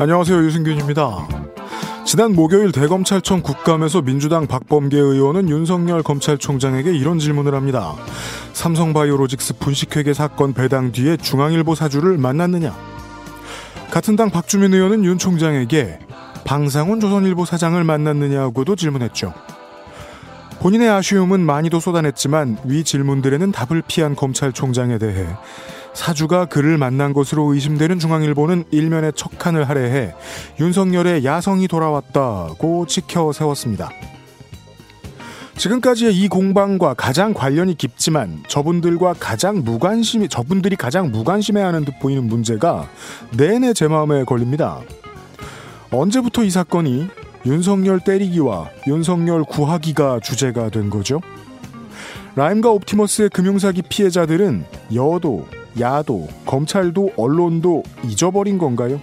안녕하세요. 유승균입니다. 지난 목요일 대검찰청 국감에서 민주당 박범계 의원은 윤석열 검찰총장에게 이런 질문을 합니다. 삼성바이오로직스 분식회계 사건 배당 뒤에 중앙일보 사주를 만났느냐? 같은 당 박주민 의원은 윤 총장에게 방상훈 조선일보 사장을 만났느냐고도 질문했죠. 본인의 아쉬움은 많이도 쏟아냈지만 위 질문들에는 답을 피한 검찰총장에 대해 사주가 그를 만난 것으로 의심되는 중앙일보는 일면에 척한을 할애해 윤석열의 야성이 돌아왔다고 지켜 세웠습니다. 지금까지의 이 공방과 가장 관련이 깊지만 저분들과 가장 무관심이 저분들이 가장 무관심해하는 듯 보이는 문제가 내내 제 마음에 걸립니다. 언제부터 이 사건이 윤석열 때리기와 윤석열 구하기가 주제가 된 거죠? 라임과 옵티머스의 금융사기 피해자들은 여도, 야도, 검찰도 언론도 잊어버린 건가요?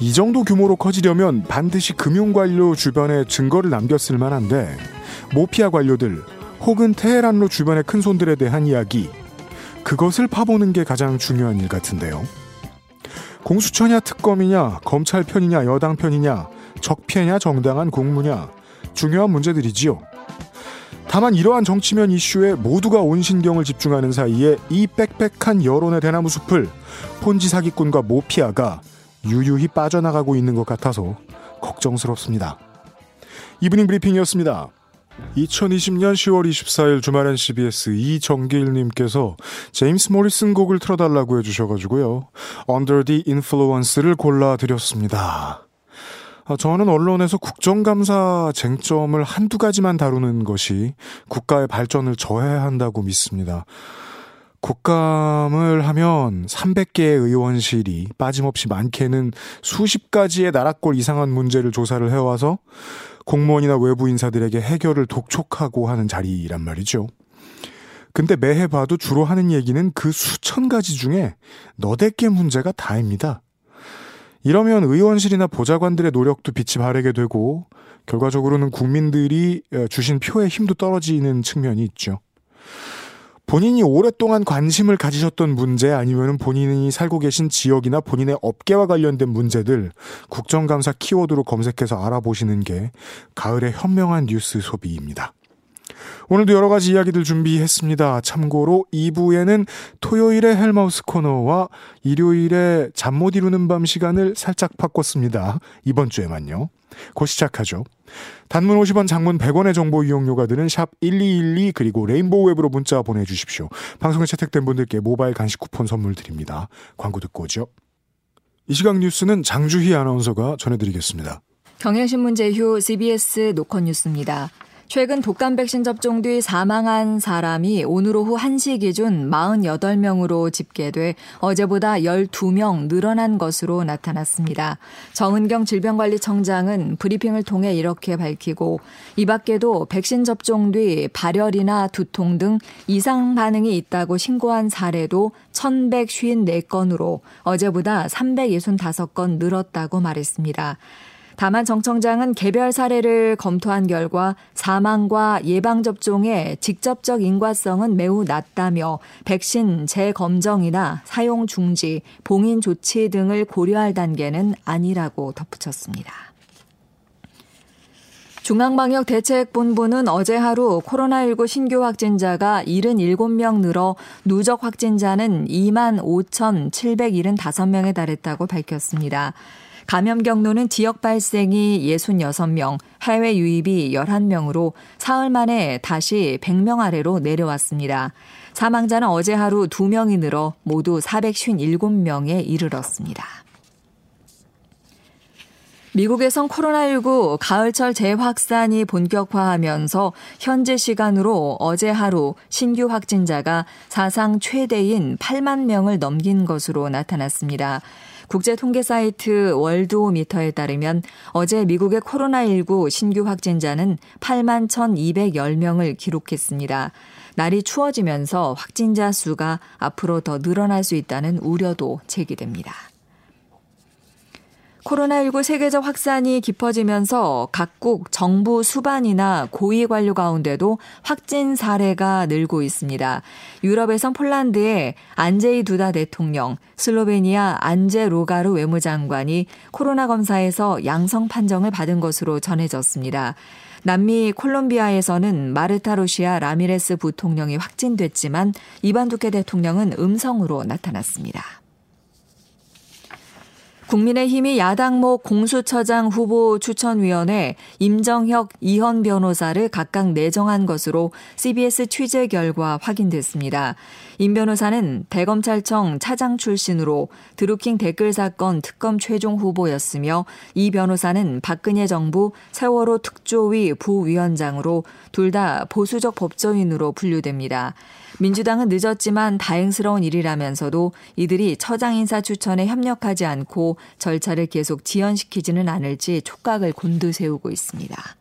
이 정도 규모로 커지려면 반드시 금융관료 주변에 증거를 남겼을 만한데 모피아 관료들 혹은 테헤란로 주변의 큰 손들에 대한 이야기 그것을 파보는 게 가장 중요한 일 같은데요. 공수처냐 특검이냐 검찰 편이냐 여당 편이냐 적폐냐 정당한 공무냐 중요한 문제들이지요. 다만 이러한 정치면 이슈에 모두가 온 신경을 집중하는 사이에 이 빽빽한 여론의 대나무 숲을 폰지 사기꾼과 모피아가 유유히 빠져나가고 있는 것 같아서 걱정스럽습니다. 이브닝 브리핑이었습니다. 2020년 10월 24일 주말엔 CBS 이정길님께서 제임스 모리슨 곡을 틀어달라고 해주셔가지고요. Under the Influence를 골라드렸습니다. 아, 저는 언론에서 국정감사 쟁점을 한두 가지만 다루는 것이 국가의 발전을 저해한다고 믿습니다. 국감을 하면 300개의 의원실이 빠짐없이 많게는 수십 가지의 나라꼴 이상한 문제를 조사를 해와서 공무원이나 외부 인사들에게 해결을 독촉하고 하는 자리란 말이죠. 근데 매해 봐도 주로 하는 얘기는 그 수천 가지 중에 너댓 개 문제가 다입니다. 이러면 의원실이나 보좌관들의 노력도 빛이 바래게 되고 결과적으로는 국민들이 주신 표의 힘도 떨어지는 측면이 있죠. 본인이 오랫동안 관심을 가지셨던 문제 아니면 본인이 살고 계신 지역이나 본인의 업계와 관련된 문제들 국정감사 키워드로 검색해서 알아보시는 게 가을의 현명한 뉴스 소비입니다. 오늘도 여러 가지 이야기들 준비했습니다. 참고로 2부에는 토요일의 헬마우스 코너와 일요일에 잠못 이루는 밤 시간을 살짝 바꿨습니다. 이번 주에만요. 곧 시작하죠. 단문 50원, 장문 100원의 정보 이용료가 드는 샵 1212 그리고 레인보우 웹으로 문자 보내주십시오. 방송에 채택된 분들께 모바일 간식 쿠폰 선물 드립니다. 광고 듣고 오죠. 이 시각 뉴스는 장주희 아나운서가 전해드리겠습니다. 경향신문 제휴 CBS 노컷 뉴스입니다. 최근 독감 백신 접종 뒤 사망한 사람이 오늘 오후 1시 기준 48명으로 집계돼 어제보다 12명 늘어난 것으로 나타났습니다. 정은경 질병관리청장은 브리핑을 통해 이렇게 밝히고 이 밖에도 백신 접종 뒤 발열이나 두통 등 이상 반응이 있다고 신고한 사례도 1154건으로 어제보다 365건 늘었다고 말했습니다. 다만 정 청장은 개별 사례를 검토한 결과 사망과 예방접종의 직접적 인과성은 매우 낮다며 백신 재검정이나 사용 중지, 봉인 조치 등을 고려할 단계는 아니라고 덧붙였습니다. 중앙방역대책본부는 어제 하루 코로나19 신규 확진자가 77명 늘어 누적 확진자는 2만 5,775명에 달했다고 밝혔습니다. 감염 경로는 지역 발생이 66명, 해외 유입이 11명으로 사흘 만에 다시 100명 아래로 내려왔습니다. 사망자는 어제 하루 2명이 늘어 모두 457명에 이르렀습니다. 미국에선 코로나19 가을철 재확산이 본격화하면서 현재 시간으로 어제 하루 신규 확진자가 사상 최대인 8만 명을 넘긴 것으로 나타났습니다. 국제 통계 사이트 월드오미터에 따르면 어제 미국의 코로나19 신규 확진자는 8만 1,210명을 기록했습니다. 날이 추워지면서 확진자 수가 앞으로 더 늘어날 수 있다는 우려도 제기됩니다. 코로나19 세계적 확산이 깊어지면서 각국 정부 수반이나 고위 관료 가운데도 확진 사례가 늘고 있습니다. 유럽에선 폴란드의 안제이 두다 대통령, 슬로베니아 안제 로가르 외무장관이 코로나 검사에서 양성 판정을 받은 것으로 전해졌습니다. 남미 콜롬비아에서는 마르타 루시아 라미레스 부통령이 확진됐지만 이반 두케 대통령은 음성으로 나타났습니다. 국민의힘이 야당목 공수처장 후보 추천위원회 임정혁, 이현 변호사를 각각 내정한 것으로 CBS 취재 결과 확인됐습니다. 임 변호사는 대검찰청 차장 출신으로 드루킹 댓글 사건 특검 최종 후보였으며 이 변호사는 박근혜 정부 세월호 특조위 부위원장으로 둘 다 보수적 법조인으로 분류됩니다. 민주당은 늦었지만 다행스러운 일이라면서도 이들이 처장 인사 추천에 협력하지 않고 절차를 계속 지연시키지는 않을지 촉각을 곤두세우고 있습니다.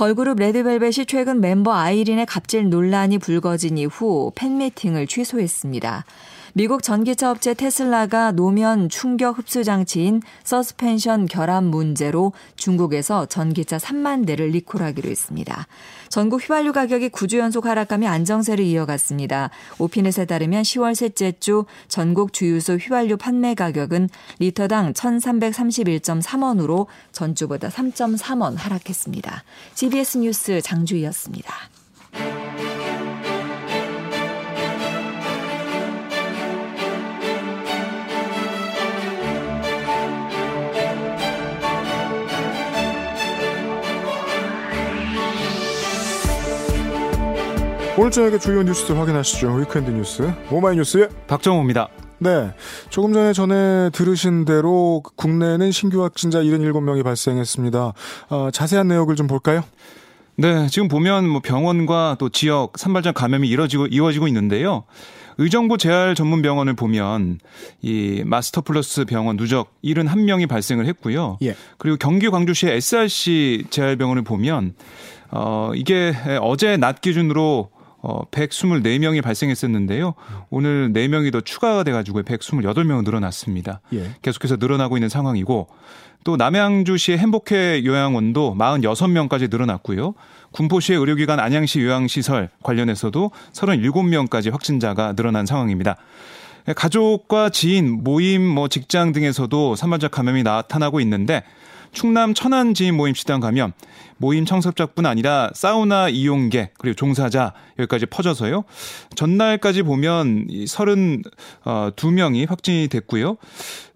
걸그룹 레드벨벳이 최근 멤버 아이린의 갑질 논란이 불거진 이후 팬미팅을 취소했습니다. 미국 전기차 업체 테슬라가 노면 충격 흡수 장치인 서스펜션 결함 문제로 중국에서 전기차 3만 대를 리콜하기로 했습니다. 전국 휘발유 가격이 9주 연속 하락하며 안정세를 이어갔습니다. 오피넷에 따르면 10월 셋째 주 전국 주유소 휘발유 판매 가격은 리터당 1,331.3원으로 전주보다 3.3원 하락했습니다. CBS 뉴스 장주희였습니다. 오늘 저녁에 주요 뉴스 확인하시죠. Weekend 뉴스 오마이뉴스의 박정호입니다. 네. 조금 전에 전에 들으신 대로 국내에는 신규 확진자 77명이 발생했습니다. 어, 자세한 내역을 좀 볼까요? 네, 지금 보면 뭐 병원과 또 지역 산발적 감염이 이뤄지고 이루어지고 있는데요. 의정부 재활 전문 병원을 보면 이 마스터 플러스 병원 누적 71명이 발생을 했고요. 예. 그리고 경기 광주시의 SRC 재활 병원을 보면 어 이게 어제 낮 기준으로 어, 124명이 발생했었는데요. 오늘 4명이 더 추가가 돼 가지고 128명 늘어났습니다. 예. 계속해서 늘어나고 있는 상황이고 또 남양주시의 행복회 요양원도 46명까지 늘어났고요. 군포시의 의료기관 안양시 요양시설 관련해서도 37명까지 확진자가 늘어난 상황입니다. 가족과 지인, 모임, 뭐 직장 등에서도 산발적 감염이 나타나고 있는데 충남 천안 지인 모임 시당 가면 모임 청섭자뿐 아니라 사우나 이용객 그리고 종사자 여기까지 퍼져서요. 전날까지 보면 32명이 확진이 됐고요.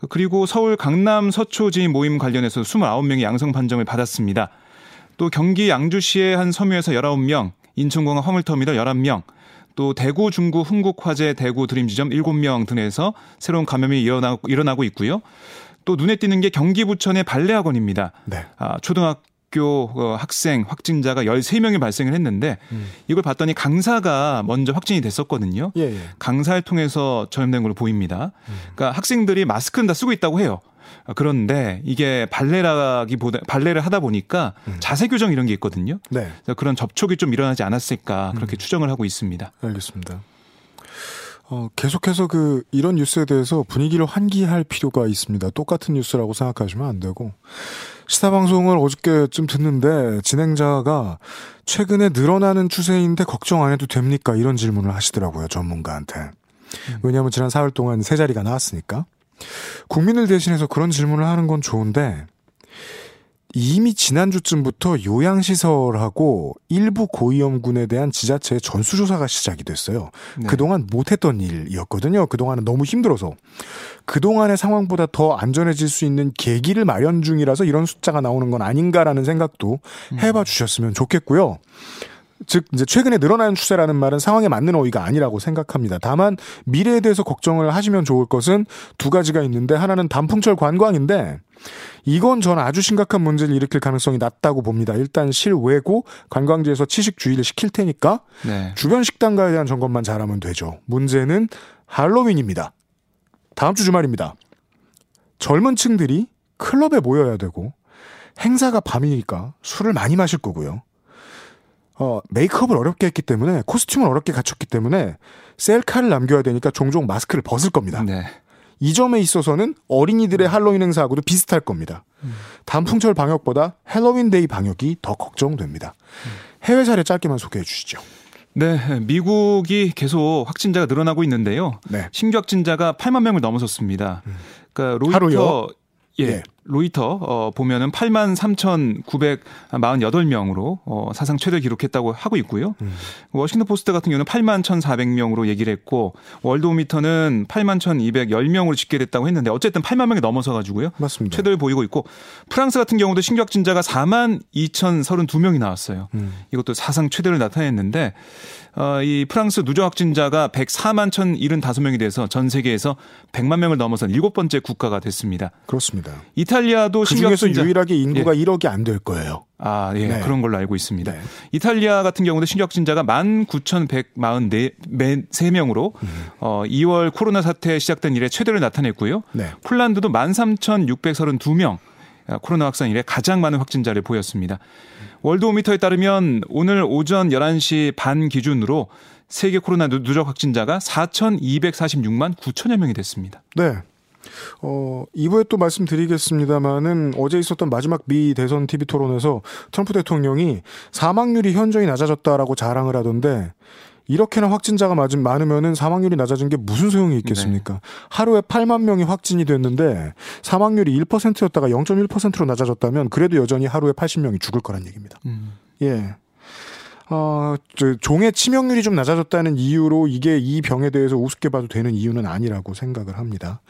그리고 서울 강남 서초 지인 모임 관련해서 29명이 양성 판정을 받았습니다. 또 경기 양주시의 한 섬유에서 19명, 인천공항 화물터미널 11명, 또 대구 중구 흥국화재 대구 드림지점 7명 등에서 새로운 감염이 일어나고 있고요. 또 눈에 띄는 게 경기 부천의 발레학원입니다. 네. 아, 초등학교 어, 학생 확진자가 13명이 발생을 했는데 음. 이걸 봤더니 강사가 먼저 확진이 됐었거든요. 예, 예. 강사를 통해서 전염된 걸로 보입니다. 음. 그러니까 학생들이 마스크는 다 쓰고 있다고 해요. 그런데 이게 발레라기보다 발레를 하다 보니까 음. 자세 교정 이런 게 있거든요. 네. 그런 접촉이 좀 일어나지 않았을까 그렇게 음. 추정을 하고 있습니다. 알겠습니다. 어, 계속해서 그 이런 뉴스에 대해서 분위기를 환기할 필요가 있습니다. 똑같은 뉴스라고 생각하시면 안 되고 시사 방송을 어저께쯤 듣는데 진행자가 최근에 늘어나는 추세인데 걱정 안 해도 됩니까? 이런 질문을 하시더라고요 전문가한테. 음. 왜냐하면 지난 4월 동안 세 자리가 나왔으니까. 국민을 대신해서 그런 질문을 하는 건 좋은데 이미 지난주쯤부터 요양시설하고 일부 고위험군에 대한 지자체의 전수조사가 시작이 됐어요. 네. 그동안 못했던 일이었거든요. 그동안은 너무 힘들어서. 그동안의 상황보다 더 안전해질 수 있는 계기를 마련 중이라서 이런 숫자가 나오는 건 아닌가라는 생각도 음. 해봐 주셨으면 좋겠고요. 즉 이제 최근에 늘어나는 추세라는 말은 상황에 맞는 어휘가 아니라고 생각합니다. 다만 미래에 대해서 걱정을 하시면 좋을 것은 두 가지가 있는데 하나는 단풍철 관광인데 이건 저는 아주 심각한 문제를 일으킬 가능성이 낮다고 봅니다. 일단 실외고 관광지에서 취식 주의를 시킬 테니까 네. 주변 식당가에 대한 점검만 잘하면 되죠. 문제는 할로윈입니다. 다음 주 주말입니다. 젊은 층들이 클럽에 모여야 되고 행사가 밤이니까 술을 많이 마실 거고요. 어, 메이크업을 어렵게 했기 때문에 코스튬을 어렵게 갖췄기 때문에 셀카를 남겨야 되니까 종종 마스크를 벗을 겁니다. 네. 이 점에 있어서는 어린이들의 할로윈 행사하고도 비슷할 겁니다. 단풍철 방역보다 할로윈데이 방역이 더 걱정됩니다. 해외 사례 짧게만 소개해 주시죠. 네, 미국이 계속 확진자가 늘어나고 있는데요. 네. 신규 확진자가 8만 명을 넘어섰습니다. 그러니까 로이터 하루요? 예. 예. 로이터 어 보면은 8만 3,948명으로 어 사상 최대를 기록했다고 하고 있고요. 음. 워싱턴 포스트 같은 경우는 8만 1,400명으로 얘기를 했고 월드오미터는 8만 1,210명으로 집계됐다고 했는데 어쨌든 8만 명이 넘어서 가지고요. 맞습니다. 최대를 보이고 있고 프랑스 같은 경우도 신규 확진자가 4만 2,032명이 나왔어요. 음. 이것도 사상 최대를 나타냈는데 어, 이 프랑스 누적 확진자가 104만 1,075명이 돼서 전 세계에서 100만 명을 넘어선 일곱 번째 국가가 됐습니다. 그렇습니다. 이탈 리아도 그 신규 중에서 확진자 유일하게 인구가 1억이 안 될 거예요. 아, 예. 네. 그런 걸로 알고 있습니다. 네. 이탈리아 같은 경우도 신규 확진자가 19,144명으로 어, 2월 코로나 사태 시작된 이래 최대를 나타냈고요. 네. 폴란드도 13,632명 아, 코로나 확산 이래 가장 많은 확진자를 보였습니다. 월드오미터에 따르면 오늘 오전 11시 반 기준으로 세계 코로나 누- 누적 확진자가 4,246만 9천여 명이 됐습니다. 네. 어, 2부에 또 말씀드리겠습니다만은 어제 있었던 마지막 미 대선 TV 토론에서 트럼프 대통령이 사망률이 현저히 낮아졌다라고 자랑을 하던데 이렇게나 확진자가 맞은 많으면은 사망률이 낮아진 게 무슨 소용이 있겠습니까? 하루에 8만 명이 확진이 됐는데 사망률이 1%였다가 0.1%로 낮아졌다면 그래도 여전히 하루에 80명이 죽을 거란 얘기입니다. 예. 어, 저 종의 치명률이 좀 낮아졌다는 이유로 이게 이 병에 대해서 우습게 봐도 되는 이유는 아니라고 생각을 합니다.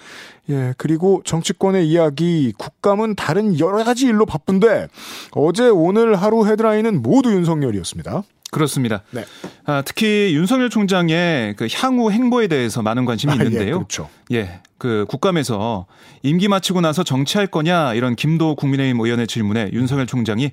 예, 그리고 정치권의 이야기, 국감은 다른 여러 가지 일로 바쁜데 어제 오늘 하루 헤드라인은 모두 윤석열이었습니다. 그렇습니다. 네. 아, 특히 윤석열 총장의 그 향후 행보에 대해서 많은 관심이 아, 예, 있는데요. 그렇죠. 예, 그 국감에서 임기 마치고 나서 정치할 거냐 이런 김도 국민의힘 의원의 질문에 윤석열 총장이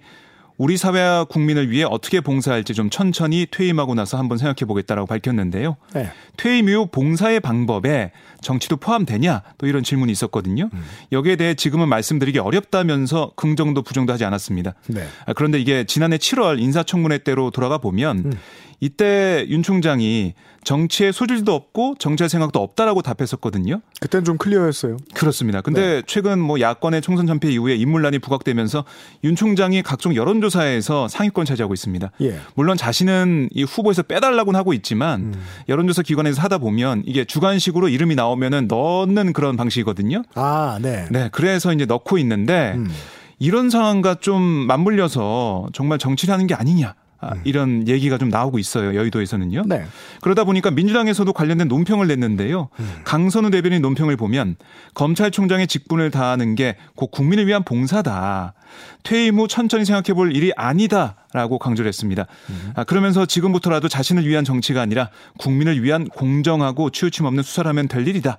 우리 사회와 국민을 위해 어떻게 봉사할지 좀 천천히 퇴임하고 나서 한번 생각해 보겠다라고 밝혔는데요. 네. 퇴임 이후 봉사의 방법에 정치도 포함되냐 또 이런 질문이 있었거든요. 음. 여기에 대해 지금은 말씀드리기 어렵다면서 긍정도 부정도 하지 않았습니다. 네. 아, 그런데 이게 지난해 7월 인사청문회 때로 돌아가 보면 이때 윤 총장이 정치에 소질도 없고 정치할 생각도 없다라고 답했었거든요. 그땐 좀 클리어했어요. 그렇습니다. 근데 최근 뭐 야권의 총선 참패 이후에 인물난이 부각되면서 윤 총장이 각종 여론조사에서 상위권 차지하고 있습니다. 예. 물론 자신은 이 후보에서 빼달라고는 하고 있지만 여론조사 기관에서 하다 보면 이게 주관식으로 이름이 나오면은 넣는 그런 방식이거든요. 아, 네. 네, 그래서 이제 넣고 있는데 음. 이런 상황과 좀 맞물려서 정말 정치를 하는 게 아니냐. 아, 이런 얘기가 좀 나오고 있어요. 여의도에서는요. 네. 그러다 보니까 민주당에서도 관련된 논평을 냈는데요. 강선우 대변인 논평을 보면 검찰총장의 직분을 다하는 게 곧 국민을 위한 봉사다. 퇴임 후 천천히 생각해 볼 일이 아니다라고 강조를 했습니다. 아, 그러면서 지금부터라도 자신을 위한 정치가 아니라 국민을 위한 공정하고 치우침 없는 수사를 하면 될 일이다.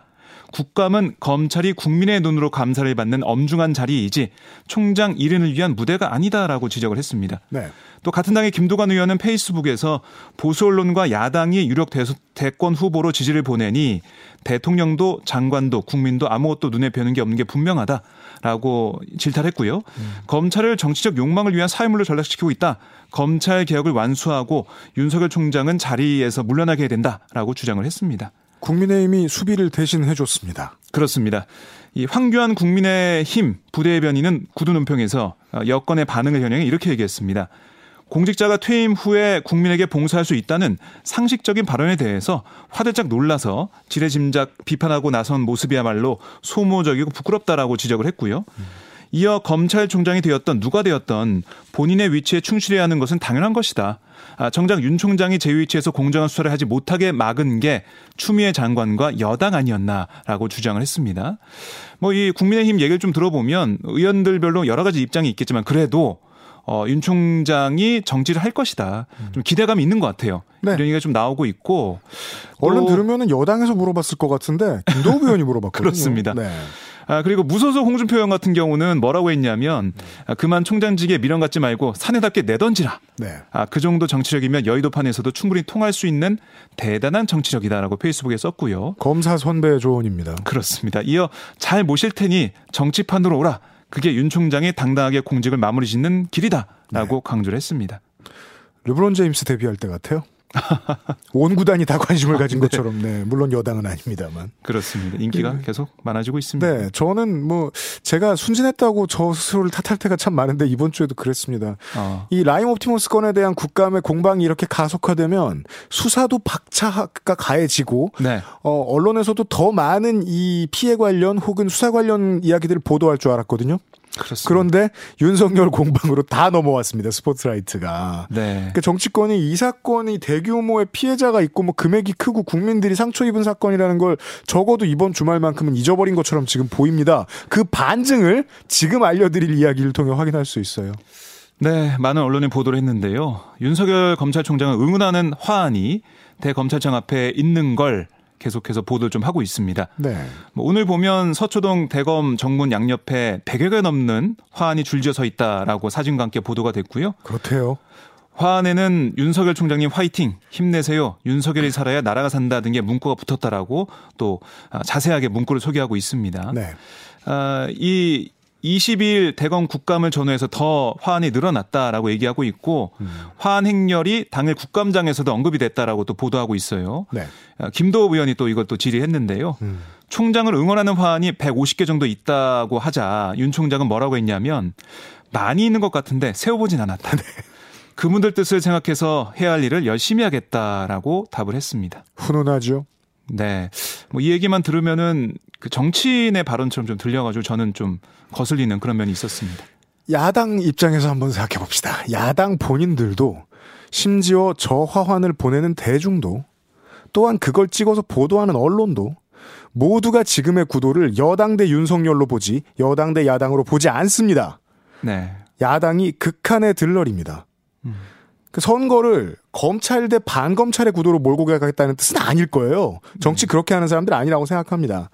국감은 검찰이 국민의 눈으로 감사를 받는 엄중한 자리이지 총장 일인을 위한 무대가 아니다라고 지적을 했습니다. 네. 또 같은 당의 김두관 의원은 페이스북에서 보수 언론과 야당이 유력 대권 후보로 지지를 보내니 대통령도 장관도 국민도 아무것도 눈에 뵈는 게 없는 게 분명하다라고 질타했고요. 검찰을 정치적 욕망을 위한 사회물로 전락시키고 있다. 검찰 개혁을 완수하고 윤석열 총장은 자리에서 물러나게 된다라고 주장을 했습니다. 국민의힘이 수비를 대신 해줬습니다. 그렇습니다. 이 황교안 국민의힘 부대변인은 구두논평에서 어, 여권의 반응을 겨냥해 이렇게 얘기했습니다. 공직자가 퇴임 후에 국민에게 봉사할 수 있다는 상식적인 발언에 대해서 화들짝 놀라서 지레짐작 비판하고 나선 모습이야말로 소모적이고 부끄럽다라고 지적을 했고요. 이어 검찰총장이 되었던 누가 되었던 본인의 위치에 충실해야 하는 것은 당연한 것이다. 아, 정작 윤 총장이 제 위치에서 공정한 수사를 하지 못하게 막은 게 추미애 장관과 여당 아니었나라고 주장을 했습니다. 뭐 이 국민의힘 얘기를 좀 들어보면 의원들별로 여러 가지 입장이 있겠지만 그래도 어, 윤 총장이 정치를 할 것이다. 좀 기대감이 있는 것 같아요. 네. 이런 얘기가 좀 나오고 있고. 얼른 또- 들으면은 여당에서 물어봤을 것 같은데 김도우 의원이 물어봤거든요. 그렇습니다. 네. 아, 그리고 무소속 홍준표 의원 같은 경우는 뭐라고 했냐면 아, 그만 총장직에 미련 갖지 말고 사내답게 내던지라. 네. 아, 그 정도 정치력이면 여의도판에서도 충분히 통할 수 있는 대단한 정치력이다라고 페이스북에 썼고요. 검사 선배 조언입니다. 그렇습니다. 이어 잘 모실 테니 정치판으로 오라. 그게 윤 총장이 당당하게 공직을 마무리 짓는 길이다라고 강조를 했습니다. 르브론 제임스 데뷔할 때 같아요. 온 구단이 다 관심을 가진 네. 것처럼, 네. 물론 여당은 아닙니다만. 그렇습니다. 인기가 계속 많아지고 있습니다. 네. 저는 뭐, 제가 순진했다고 저 스스로를 탓할 때가 참 많은데, 이번 주에도 그랬습니다. 어, 이 라임 옵티머스 건에 대한 국감의 공방이 이렇게 가속화되면, 수사도 박차가 가해지고, 네. 어, 언론에서도 더 많은 이 피해 관련 혹은 수사 관련 이야기들을 보도할 줄 알았거든요. 그렇습니다. 그런데 윤석열 공방으로 다 넘어왔습니다. 스포트라이트가. 네. 그러니까 정치권이 이 사건이 대규모의 피해자가 있고 뭐 금액이 크고 국민들이 상처 입은 사건이라는 걸 적어도 이번 주말만큼은 잊어버린 것처럼 지금 보입니다. 그 반증을 지금 알려드릴 이야기를 통해 확인할 수 있어요. 네, 많은 언론이 보도를 했는데요. 윤석열 검찰총장을 응원하는 화환이 대검찰청 앞에 있는 걸 계속해서 보도를 좀 하고 있습니다. 네. 뭐 오늘 보면 서초동 대검 정문 양옆에 100여 개 넘는 화환이 줄지어 서 있다라고 사진과 함께 보도가 됐고요. 그렇대요. 화환에는 윤석열 총장님 화이팅, 힘내세요, 윤석열이 살아야 나라가 산다 등의 문구가 붙었다라고 또 아, 자세하게 문구를 소개하고 있습니다. 네. 아, 이 20일 대검 국감을 전후해서 더 화환이 늘어났다라고 얘기하고 있고 화환 행렬이 당일 국감장에서도 언급이 됐다라고 또 보도하고 있어요. 네. 아, 김도읍 의원이 또 이걸 또 질의했는데요. 음. 총장을 응원하는 화환이 150개 정도 있다고 하자 윤 총장은 뭐라고 했냐면 많이 있는 것 같은데 세워보진 않았다. 네. 그분들 뜻을 생각해서 해야 할 일을 열심히 하겠다라고 답을 했습니다. 훈훈하죠. 네. 뭐 이 얘기만 들으면은 그 정치인의 발언처럼 좀 들려가지고 저는 좀 거슬리는 그런 면이 있었습니다. 야당 입장에서 한번 생각해 봅시다. 야당 본인들도 심지어 저 화환을 보내는 대중도 또한 그걸 찍어서 보도하는 언론도 모두가 지금의 구도를 여당 대 윤석열로 보지 여당 대 야당으로 보지 않습니다. 네. 야당이 극한의 들러리입니다. 그 선거를 검찰 대 반검찰의 구도로 몰고 가겠다는 뜻은 아닐 거예요. 정치 그렇게 하는 사람들 아니라고 생각합니다.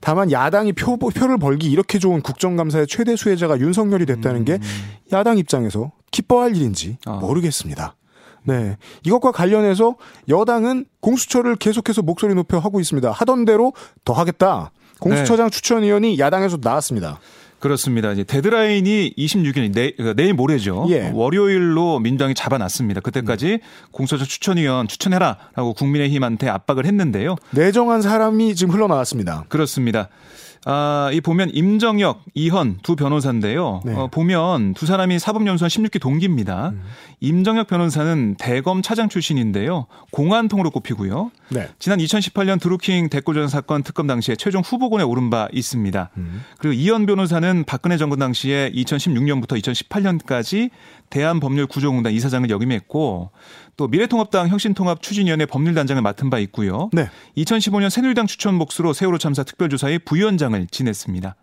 다만 야당이 표, 표를 벌기 이렇게 좋은 국정감사의 최대 수혜자가 윤석열이 됐다는 게 야당 입장에서 기뻐할 일인지 아. 모르겠습니다. 네. 이것과 관련해서 여당은 공수처를 계속해서 목소리 높여 하고 있습니다. 하던 대로 더 하겠다. 공수처장 추천위원이 야당에서 나왔습니다. 그렇습니다. 이제 데드라인이 26일 내, 그 내일 모레죠. 예. 월요일로 민주당이 잡아놨습니다. 그때까지 공수처 추천위원 추천해라라고 국민의힘한테 압박을 했는데요. 내정한 사람이 지금 흘러나왔습니다. 그렇습니다. 아, 이 보면 임정혁, 이현 두 변호사인데요. 네. 어, 보면 두 사람이 사법연수원 16기 동기입니다. 임정혁 변호사는 대검 차장 출신인데요. 공안통으로 꼽히고요. 네. 지난 2018년 드루킹 댓글조작 사건 특검 당시에 최종 후보군에 오른 바 있습니다. 그리고 이현 변호사는 박근혜 정권 당시에 2016년부터 2018년까지 대한법률구조공단 이사장을 역임했고 또 미래통합당 혁신통합 추진위원회 법률단장을 맡은 바 있고요. 네. 2015년 새누리당 추천 몫으로 세월호 참사 특별조사의 부위원장을 지냈습니다.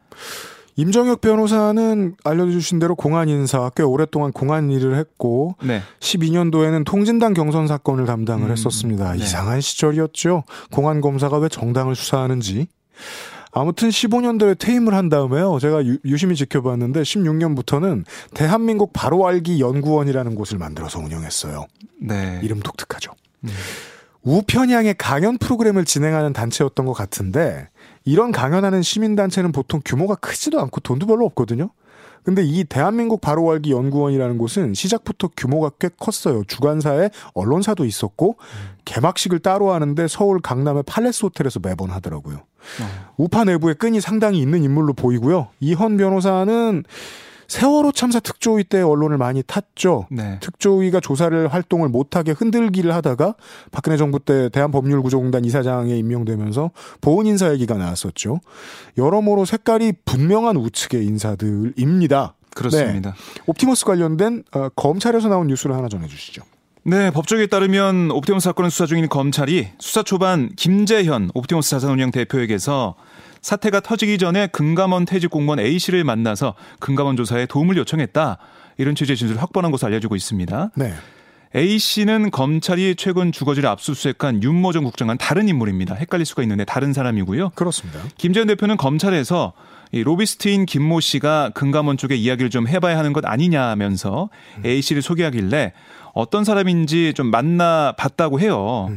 임정혁 변호사는 알려주신 대로 공안 인사 꽤 오랫동안 공안 일을 했고 네. 12년도에는 통진당 경선 사건을 담당을 음, 했었습니다. 네. 이상한 시절이었죠. 공안 검사가 왜 정당을 수사하는지. 아무튼 15년도에 퇴임을 한 다음에요. 제가 유, 유심히 지켜봤는데 16년부터는 대한민국 바로 알기 연구원이라는 곳을 만들어서 운영했어요. 네. 이름 독특하죠. 음. 우편향의 강연 프로그램을 진행하는 단체였던 것 같은데 이런 강연하는 시민단체는 보통 규모가 크지도 않고 돈도 별로 없거든요. 근데 이 대한민국 바로알기 연구원이라는 곳은 시작부터 규모가 꽤 컸어요. 주관사에 언론사도 있었고 개막식을 따로 하는데 서울 강남의 팔레스 호텔에서 매번 하더라고요. 우파 내부에 끈이 상당히 있는 인물로 보이고요. 이현 변호사는 세월호 참사 특조위 때 언론을 많이 탔죠. 네. 특조위가 조사를 활동을 못하게 흔들기를 하다가 박근혜 정부 때 대한법률구조공단 이사장에 임명되면서 보은 인사 얘기가 나왔었죠. 여러모로 색깔이 분명한 우측의 인사들입니다. 그렇습니다. 네. 옵티머스 관련된 어, 검찰에서 나온 뉴스를 하나 전해주시죠. 네, 법조계에 따르면 옵티머스 사건을 수사 중인 검찰이 수사 초반 김재현 옵티머스 자산운용 대표에게서 사태가 터지기 전에 금감원 퇴직 공무원 A 씨를 만나서 금감원 조사에 도움을 요청했다. 이런 취지의 진술을 확보한 것으로 알려지고 있습니다. 네. A 씨는 검찰이 최근 주거지를 압수수색한 윤모 전 국장과는 다른 인물입니다. 헷갈릴 수가 있는데 다른 사람이고요. 그렇습니다. 김재현 대표는 검찰에서 이 로비스트인 김모 씨가 금감원 쪽에 이야기를 좀 해봐야 하는 것 아니냐면서 A 씨를 소개하길래 어떤 사람인지 좀 만나 봤다고 해요.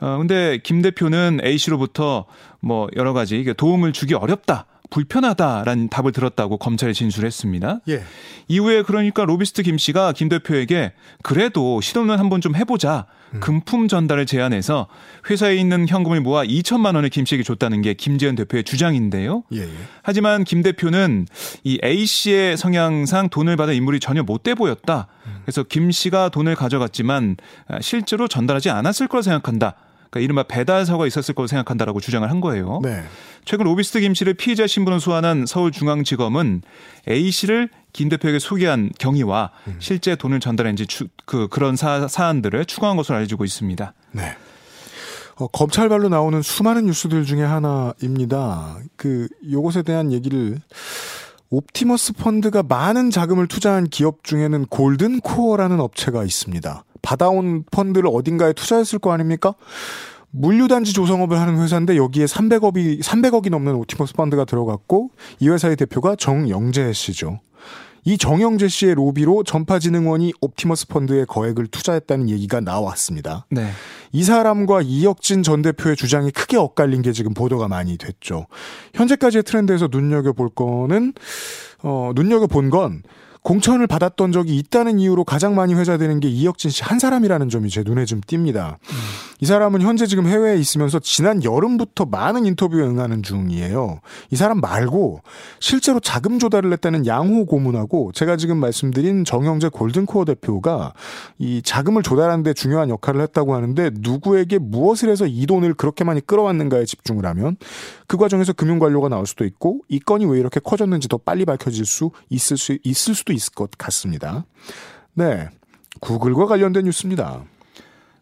어, 근데 김 대표는 A 씨로부터 뭐 여러 가지 도움을 주기 어렵다. 불편하다라는 답을 들었다고 검찰에 진술했습니다. 예. 이후에 그러니까 로비스트 김 씨가 김 대표에게 그래도 시도는 한번 좀 해보자 금품 전달을 제안해서 회사에 있는 현금을 모아 2천만 원을 김 씨에게 줬다는 게 김재현 대표의 주장인데요. 예, 예. 하지만 김 대표는 이 A 씨의 성향상 돈을 받은 인물이 전혀 못돼 보였다. 그래서 김 씨가 돈을 가져갔지만 실제로 전달하지 않았을 거라 생각한다. 그러니까 이른바 배달 사고가 있었을 거로 생각한다라고 주장을 한 거예요. 네. 최근 로비스트 김 씨를 피의자 신분으로 소환한 서울중앙지검은 A 씨를 김 대표에게 소개한 경위와 실제 돈을 전달한지 추, 그 그런 사, 사안들을 추가한 것으로 알려지고 있습니다. 네. 어, 검찰발로 나오는 수많은 뉴스들 중에 하나입니다. 그 요것에 대한 얘기를 옵티머스 펀드가 많은 자금을 투자한 기업 중에는 골든 코어라는 업체가 있습니다. 받아온 펀드를 어딘가에 투자했을 거 아닙니까? 물류단지 조성업을 하는 회사인데 여기에 300억이 300억이 넘는 옵티머스 펀드가 들어갔고 이 회사의 대표가 정영재 씨죠. 이 정영재 씨의 로비로 전파진흥원이 옵티머스 펀드에 거액을 투자했다는 얘기가 나왔습니다. 네. 이 사람과 이혁진 전 대표의 주장이 크게 엇갈린 게 지금 보도가 많이 됐죠. 현재까지의 트렌드에서 눈여겨볼 거는, 어, 눈여겨본 건, 공천을 받았던 적이 있다는 이유로 가장 많이 회자되는 게 이혁진 씨 한 사람이라는 점이 제 눈에 좀 띕니다. 이 사람은 현재 지금 해외에 있으면서 지난 여름부터 많은 인터뷰에 응하는 중이에요. 이 사람 말고 실제로 자금 조달을 했다는 양호 고문하고 제가 지금 말씀드린 정영재 골든코어 대표가 이 자금을 조달하는데 중요한 역할을 했다고 하는데 누구에게 무엇을 해서 이 돈을 그렇게 많이 끌어왔는가에 집중을 하면 그 과정에서 금융관료가 나올 수도 있고 이 건이 왜 이렇게 커졌는지 더 빨리 밝혀질 수 있을 수 있을 수도 있을 것 같습니다. 네. 구글과 관련된 뉴스입니다.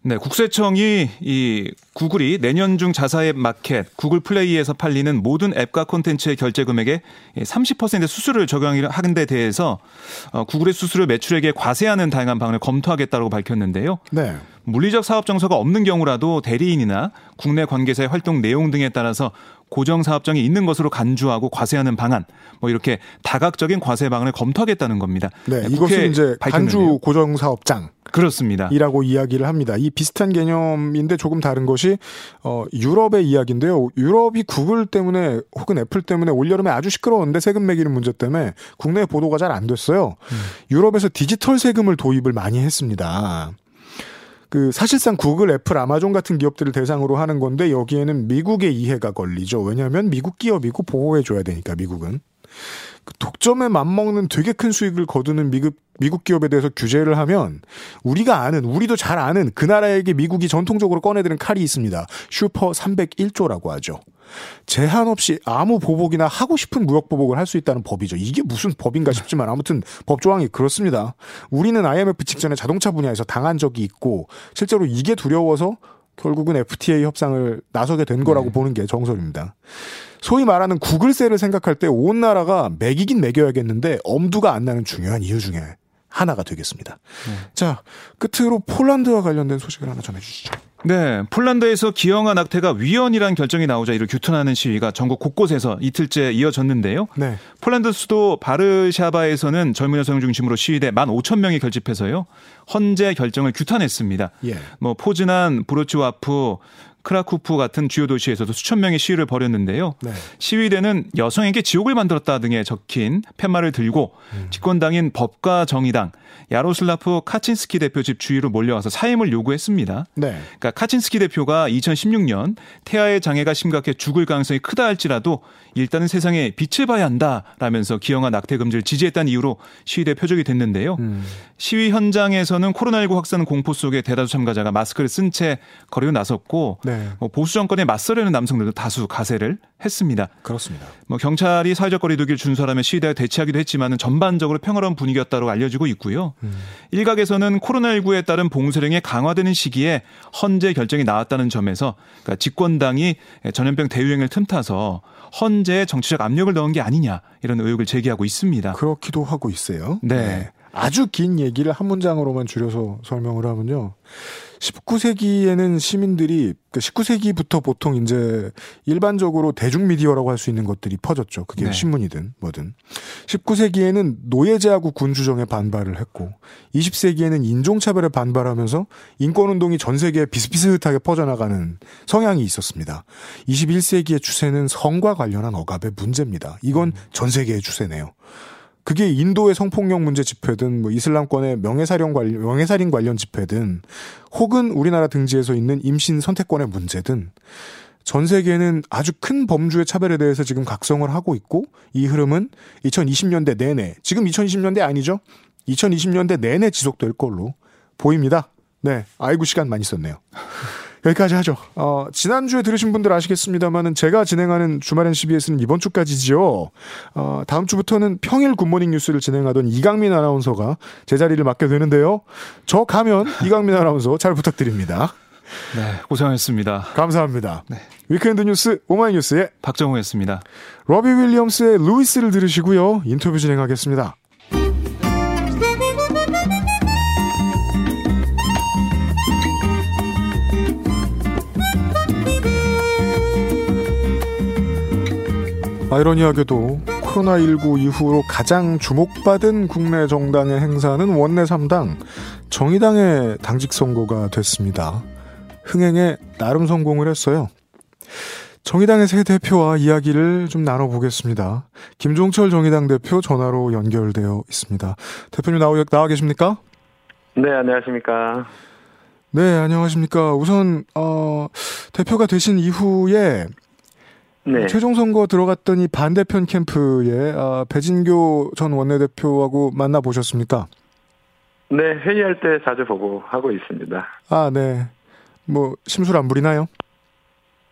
네, 국세청이 이 구글이 내년 중 자사앱 마켓 구글 플레이에서 팔리는 모든 앱과 콘텐츠의 결제 금액에 30% 수수료를 적용하는 데 대해서 어, 구글의 수수료 매출액에 과세하는 다양한 방안을 검토하겠다고 밝혔는데요. 네. 물리적 사업 정서가 없는 경우라도 대리인이나 국내 관계사의 활동 내용 등에 따라서 고정 사업장이 있는 것으로 간주하고 과세하는 방안, 뭐 이렇게 다각적인 과세 방안을 검토하겠다는 겁니다. 네, 네, 이것은 이제. 간주 고정 사업장. 그렇습니다. 이라고 이야기를 합니다. 이 비슷한 개념인데 조금 다른 것이 어 유럽의 이야기인데요. 유럽이 구글 때문에 혹은 애플 때문에 올여름에 아주 시끄러웠는데 세금 매기는 문제 때문에 국내 보도가 잘 안 됐어요. 유럽에서 디지털 세금을 도입을 많이 했습니다. 그 사실상 구글, 애플, 아마존 같은 기업들을 대상으로 하는 건데 여기에는 미국의 이해가 걸리죠. 왜냐하면 미국 기업이고 보호해 줘야 되니까 미국은. 그 독점에 맞먹는 되게 큰 수익을 거두는 미국, 미국 기업에 대해서 규제를 하면 우리가 아는, 우리도 잘 아는 그 나라에게 미국이 전통적으로 꺼내드는 칼이 있습니다. 슈퍼 301조라고 하죠. 제한 없이 아무 보복이나 하고 싶은 무역 보복을 할 수 있다는 법이죠. 이게 무슨 법인가 싶지만 아무튼 법 조항이 그렇습니다. 우리는 IMF 직전에 자동차 분야에서 당한 적이 있고 실제로 이게 두려워서 결국은 FTA 협상을 나서게 된 거라고 보는 게 정설입니다. 소위 말하는 구글세를 생각할 때 온 나라가 매기긴 매겨야겠는데 엄두가 안 나는 중요한 이유 중에 하나가 되겠습니다. 자, 끝으로 폴란드와 관련된 소식을 하나 전해주시죠. 네, 폴란드에서 기형아 낙태가 위헌이란 결정이 나오자 이를 규탄하는 시위가 전국 곳곳에서 이틀째 이어졌는데요. 네. 폴란드 수도 바르샤바에서는 젊은 여성 중심으로 시위대 1만 5천 명이 결집해서요. 헌재 결정을 규탄했습니다. 예. 뭐 포즈난, 브로치와프, 크라쿠프 같은 주요 도시에서도 수천 명이 시위를 벌였는데요. 네. 시위대는 여성에게 지옥을 만들었다 등이 적힌 팻말을 들고 집권당인 법과 정의당 야로슬라프 카친스키 대표 집 주위로 몰려와서 사임을 요구했습니다. 네. 그러니까 카친스키 대표가 2016년 태아의 장애가 심각해 죽을 가능성이 크다 할지라도 일단은 세상에 빛을 봐야 한다라면서 기형아 낙태 금지를 지지했다는 이유로 시위대 표적이 됐는데요. 음. 시위 현장에서는 코로나19 확산 공포 속에 대다수 참가자가 마스크를 쓴 채 거리로 나섰고 네. 뭐 보수 정권에 맞서려는 남성들도 다수 가세를 했습니다. 그렇습니다. 뭐 경찰이 사회적 거리두기를 준수하라며 시위대가 대치하기도 했지만은 전반적으로 평화로운 분위기였다고 알려지고 있고요. 일각에서는 코로나19에 따른 봉쇄령이 강화되는 시기에 헌재 결정이 나왔다는 점에서 그러니까 집권당이 전염병 대유행을 틈타서 헌재에 정치적 압력을 넣은 게 아니냐 이런 의혹을 제기하고 있습니다. 그렇기도 하고 있어요. 네. 아주 긴 얘기를 한 문장으로만 줄여서 설명을 하면요. 19세기에는 시민들이 그 19세기부터 보통 이제 일반적으로 대중 미디어라고 할 수 있는 것들이 퍼졌죠. 그게 네. 신문이든 뭐든. 19세기에는 노예제하고 군주정에 반발을 했고 20세기에는 인종차별에 반발하면서 인권운동이 전 세계에 비슷비슷하게 퍼져나가는 성향이 있었습니다. 21세기의 추세는 성과 관련한 억압의 문제입니다. 이건 전 세계의 추세네요. 그게 인도의 성폭력 문제 집회든 뭐 이슬람권의 명예살인 관련, 명예살인 관련 집회든 혹은 우리나라 등지에서 있는 임신 선택권의 문제든 전 세계는 아주 큰 범주의 차별에 대해서 지금 각성을 하고 있고 이 흐름은 2020년대 내내 지금 2020년대 아니죠? 2020년대 내내 지속될 걸로 보입니다. 네, 아이고 시간 많이 썼네요. 여기까지 하죠. 어, 지난주에 들으신 분들 아시겠습니다만은 제가 진행하는 주말엔 CBS는 이번 주까지지요. 어, 다음 주부터는 평일 굿모닝 뉴스를 진행하던 이강민 아나운서가 제 자리를 맡게 되는데요. 저 가면 이강민 아나운서 잘 부탁드립니다. 네, 고생하셨습니다. 감사합니다. weekend 뉴스 오마이뉴스의 박정호였습니다. 로비 윌리엄스의 Louise를 들으시고요. 인터뷰 진행하겠습니다. 아이러니하게도 코로나19 이후로 가장 주목받은 국내 정당의 행사는 원내 3당 정의당의 당직 선거가 됐습니다. 흥행에 나름 성공을 했어요. 정의당의 새 대표와 이야기를 좀 나눠보겠습니다. 김종철 정의당 대표 전화로 연결되어 있습니다. 대표님 나오, 나와 계십니까? 네, 안녕하십니까. 네, 안녕하십니까. 우선, 어, 대표가 되신 이후에 네. 최종 선거 들어갔더니 반대편 캠프에 아, 배진교 전 원내대표하고 만나 보셨습니까? 네, 회의할 때 자주 보고 하고 있습니다. 아, 네. 뭐, 심술 안 부리나요?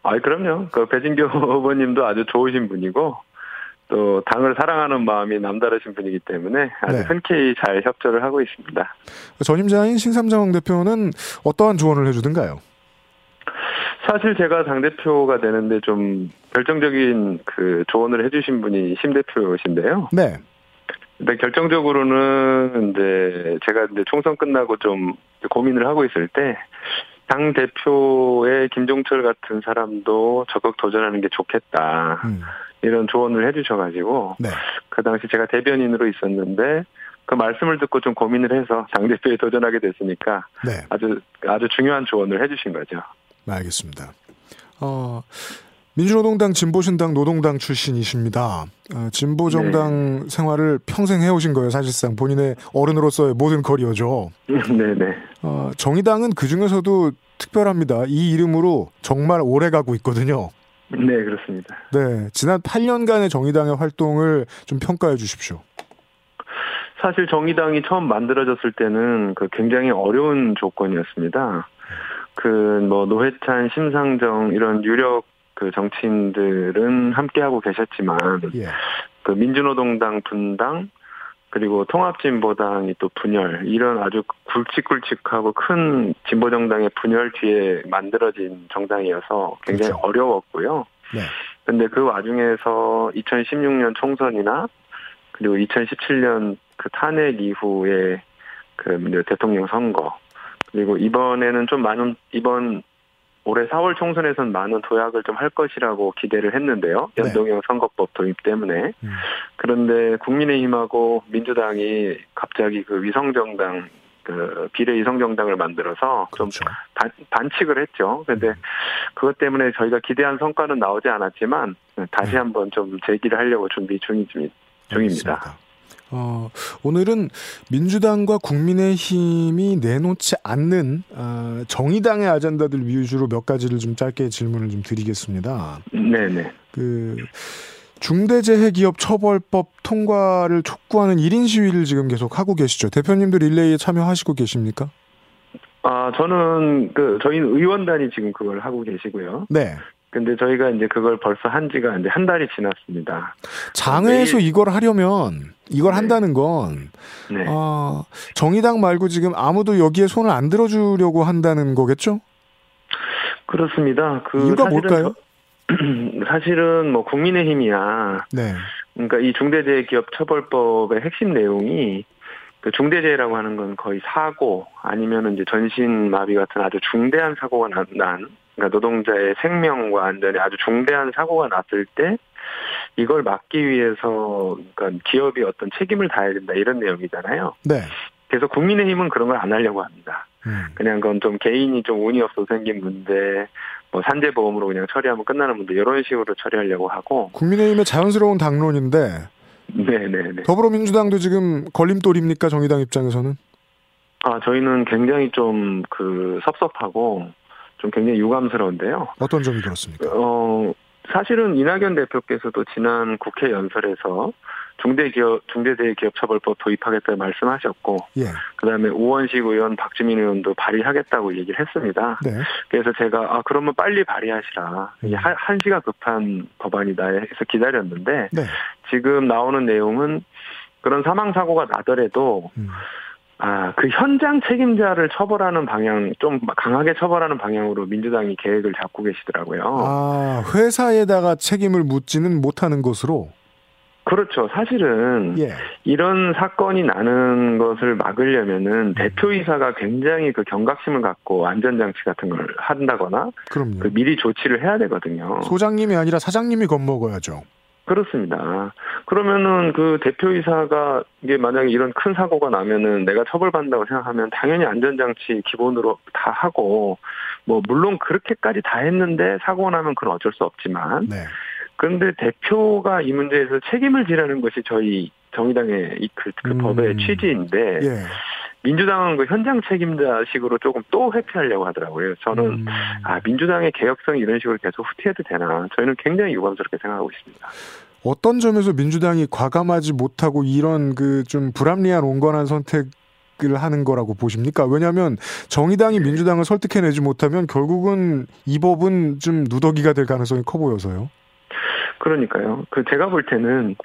아, 그럼요. 그 배진교 후보님도 아주 좋으신 분이고 또 당을 사랑하는 마음이 남다르신 분이기 때문에 아주 네. 흔쾌히 잘 협조를 하고 있습니다. 전임자인 신삼장 대표는 어떠한 조언을 해주든가요? 사실 제가 당 대표가 되는데 좀 결정적인 그 조언을 해주신 분이 심 대표신데요. 네. 근데 결정적으로는 이제 제가 이제 총선 끝나고 좀 고민을 하고 있을 때 당 대표의 김종철 같은 사람도 적극 도전하는 게 좋겠다 음, 이런 조언을 해주셔가지고 네. 그 당시 제가 대변인으로 있었는데 그 말씀을 듣고 좀 고민을 해서 당 대표에 도전하게 됐으니까 네. 아주 아주 중요한 조언을 해주신 거죠. 알겠습니다. 어, 민주노동당, 진보신당, 노동당 출신이십니다. 어, 진보정당 생활을 평생 해오신 거예요, 사실상. 본인의 어른으로서의 모든 커리어죠. 네네. 어, 정의당은 그 중에서도 특별합니다. 이 이름으로 정말 오래 가고 있거든요. 네 그렇습니다. 네. 지난 8년간의 정의당의 활동을 좀 평가해 주십시오. 사실 정의당이 처음 만들어졌을 때는 그 굉장히 어려운 조건이었습니다. 그 뭐 노회찬, 심상정 이런 유력 그 정치인들은 함께 하고 계셨지만 예. 그 민주노동당 분당 그리고 통합진보당이 또 분열 이런 아주 굵직굵직하고 큰 진보정당의 분열 뒤에 만들어진 정당이어서 굉장히 그렇죠. 어려웠고요. 네. 근데 그 와중에서 2016년 총선이나 그리고 2017년 그 탄핵 이후에 그 대통령 선거 그리고 이번에는 좀 많은 이번 올해 4월 총선에선 많은 도약을 좀 할 것이라고 기대를 했는데요. 네. 연동형 선거법 도입 때문에. 음. 그런데 국민의힘하고 민주당이 갑자기 그 위성정당 그 비례 위성정당을 만들어서 좀 그렇죠. 반, 반칙을 했죠. 근데 그것 때문에 저희가 기대한 성과는 나오지 않았지만 다시 네. 한번 좀 제기를 하려고 준비 중입니다. 중입니다. 알겠습니다. 어, 오늘은 민주당과 국민의힘이 내놓지 않는 어, 정의당의 아젠다들 위주로 몇 가지를 좀 짧게 질문을 좀 드리겠습니다. 네네. 그 중대재해기업 처벌법 통과를 촉구하는 1인 시위를 지금 계속 하고 계시죠. 대표님도 릴레이에 참여하시고 계십니까? 아 저는 그 저희는 의원단이 지금 그걸 하고 계시고요. 네. 근데 저희가 이제 그걸 벌써 한 지가 이제 한 달이 지났습니다. 장외에서 내일- 이걸 하려면 이걸 네. 한다는 건 네. 어, 정의당 말고 지금 아무도 여기에 손을 안 들어주려고 한다는 거겠죠? 그렇습니다. 그 이유가 사실은 뭘까요? 저- 사실은 뭐 국민의힘이야. 네. 그러니까 이 중대재해기업처벌법의 핵심 내용이 그 중대재해라고 하는 건 거의 사고 아니면 이제 전신마비 같은 아주 중대한 사고가 난, 난 그러니까 노동자의 생명과 안전에 아주 중대한 사고가 났을 때 이걸 막기 위해서 그러니까 기업이 어떤 책임을 다해야 된다 이런 내용이잖아요. 네. 그래서 국민의힘은 그런 걸 안 하려고 합니다. 음. 그냥 그건 좀 개인이 좀 운이 없어서 생긴 문제, 뭐 산재보험으로 그냥 처리하면 끝나는 문제 이런 식으로 처리하려고 하고. 국민의힘의 자연스러운 당론인데 네네네. 더불어민주당도 지금 걸림돌입니까 정의당 입장에서는? 아 저희는 굉장히 좀 그 섭섭하고 좀 굉장히 유감스러운데요. 어떤 점이 그렇습니까? 어 사실은 이낙연 대표께서도 지난 국회 연설에서 중대기업 중대재해기업처벌법 도입하겠다고 말씀하셨고 예. 그다음에 우원식 의원, 박주민 의원도 발의하겠다고 얘기를 했습니다. 네. 그래서 제가 아 그러면 빨리 발의하시라. 이게 한, 한시가 급한 법안이다 해서 기다렸는데 네. 지금 나오는 내용은 그런 사망 사고가 나더라도 음. 아, 그 현장 책임자를 처벌하는 방향, 좀 강하게 처벌하는 방향으로 민주당이 계획을 잡고 계시더라고요. 아 회사에다가 책임을 묻지는 못하는 것으로. 그렇죠. 사실은 예. 이런 사건이 나는 것을 막으려면은 대표이사가 굉장히 그 경각심을 갖고 안전장치 같은 걸 한다거나 그럼요. 그 미리 조치를 해야 되거든요. 소장님이 아니라 사장님이 겁먹어야죠. 그렇습니다. 그러면은 그 대표이사가 이게 만약에 이런 큰 사고가 나면은 내가 처벌받는다고 생각하면 당연히 안전장치 기본으로 다 하고 뭐 물론 그렇게까지 다 했는데 사고가 나면 그건 어쩔 수 없지만 네. 그런데 대표가 이 문제에서 책임을 지라는 것이 저희 정의당의 이 그, 그 음. 법의 취지인데 예. 민주당은 그 현장 책임자식으로 조금 또 회피하려고 하더라고요. 저는 음. 아 민주당의 개혁성이 이런 식으로 계속 후퇴해도 되나 저희는 굉장히 유감스럽게 생각하고 있습니다. 어떤 점에서 민주당이 과감하지 못하고 이런 그 좀 불합리한 온건한 선택 을 하는 거라고 보십니까? 왜냐하면 정의당이 민주당을 설득해내지 못하면 결국은 이 법은 좀 누더기가 될 가능성이 커 보여서요. 그러니까요. 그 제가 볼 때는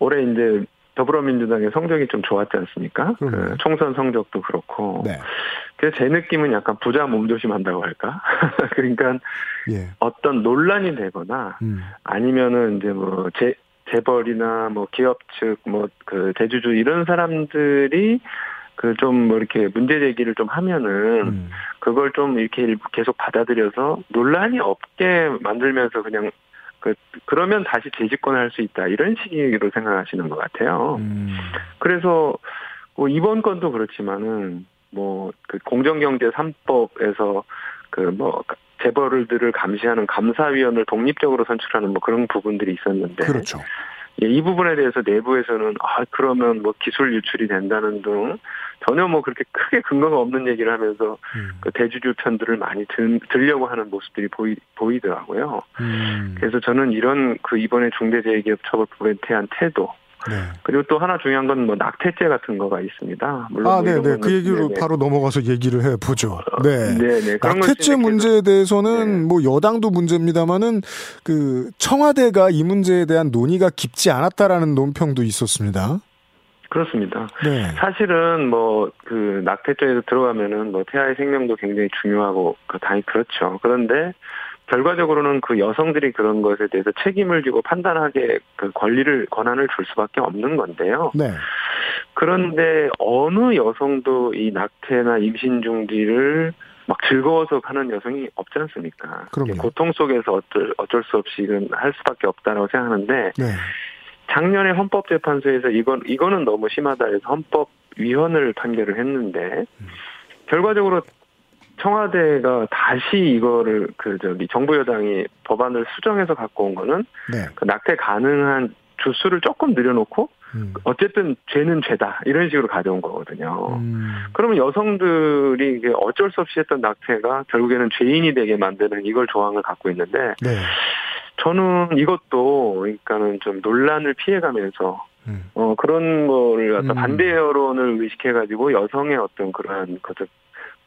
올해 이제 더불어민주당의 성적이 좀 좋았지 않습니까? 그 그럼요. 총선 성적도 그렇고. 네. 그래서 제 느낌은 약간 부자 몸조심한다고 할까? 그러니까 예. 어떤 논란이 되거나 음. 아니면은 이제 뭐 재, 재벌이나 뭐 기업 측, 뭐 그 대주주 이런 사람들이 그좀뭐 이렇게 문제 제기를 좀 하면은 음. 그걸 좀 이렇게 계속 받아들여서 논란이 없게 만들면서 그냥 그 그러면 다시 재집권을 할 수 있다 이런 식으로 생각하시는 것 같아요. 음. 그래서 뭐 이번 건도 그렇지만은 뭐 그 공정경제 3법에서 그 뭐 재벌들을 감시하는 감사위원을 독립적으로 선출하는 뭐 그런 부분들이 있었는데 그렇죠. 예, 이 부분에 대해서 내부에서는 아 그러면 뭐 기술 유출이 된다는 등 전혀 뭐 그렇게 크게 근거가 없는 얘기를 하면서 음. 그 대주주 편들을 많이 들, 들려고 하는 모습들이 보이, 보이더라고요. 음. 그래서 저는 이런 그 이번에 중대재해기업처벌법에 대한 태도 네. 그리고 또 하나 중요한 건 뭐 낙태죄 같은 거가 있습니다. 물론 아, 뭐 네, 네. 그 얘기로 네네. 바로 넘어가서 얘기를 해 보죠. 네. 네네. 낙태죄 문제에 대해서는 네. 뭐 여당도 문제입니다만은 그 청와대가 이 문제에 대한 논의가 깊지 않았다라는 논평도 있었습니다. 그렇습니다. 네. 사실은 뭐 그 낙태죄에서 들어가면은 뭐 태아의 생명도 굉장히 중요하고 그 당연히 그렇죠. 그런데 결과적으로는 그 여성들이 그런 것에 대해서 책임을 지고 판단하게 그 권리를 권한을 줄 수밖에 없는 건데요. 네. 그런데 어느 여성도 이 낙태나 임신 중지를 막 즐거워서 하는 여성이 없지 않습니까? 그럼요. 고통 속에서 어쩔, 어쩔 수 없이 이건 할 수밖에 없다라고 생각하는데 네. 작년에 헌법재판소에서 이건 이거는 너무 심하다 해서 헌법위헌을 판결을 했는데 결과적으로 청와대가 다시 이거를 그 저기 정부 여당이 법안을 수정해서 갖고 온 거는 네. 그 낙태 가능한 주수를 조금 늘려놓고 음. 어쨌든 죄는 죄다 이런 식으로 가져온 거거든요. 음. 그러면 여성들이 이게 어쩔 수 없이 했던 낙태가 결국에는 죄인이 되게 만드는 이걸 조항을 갖고 있는데 네. 저는 이것도 그러니까는 좀 논란을 피해가면서 음. 어 그런 거를 어떤 음. 반대 여론을 의식해가지고 여성의 어떤 그러한 그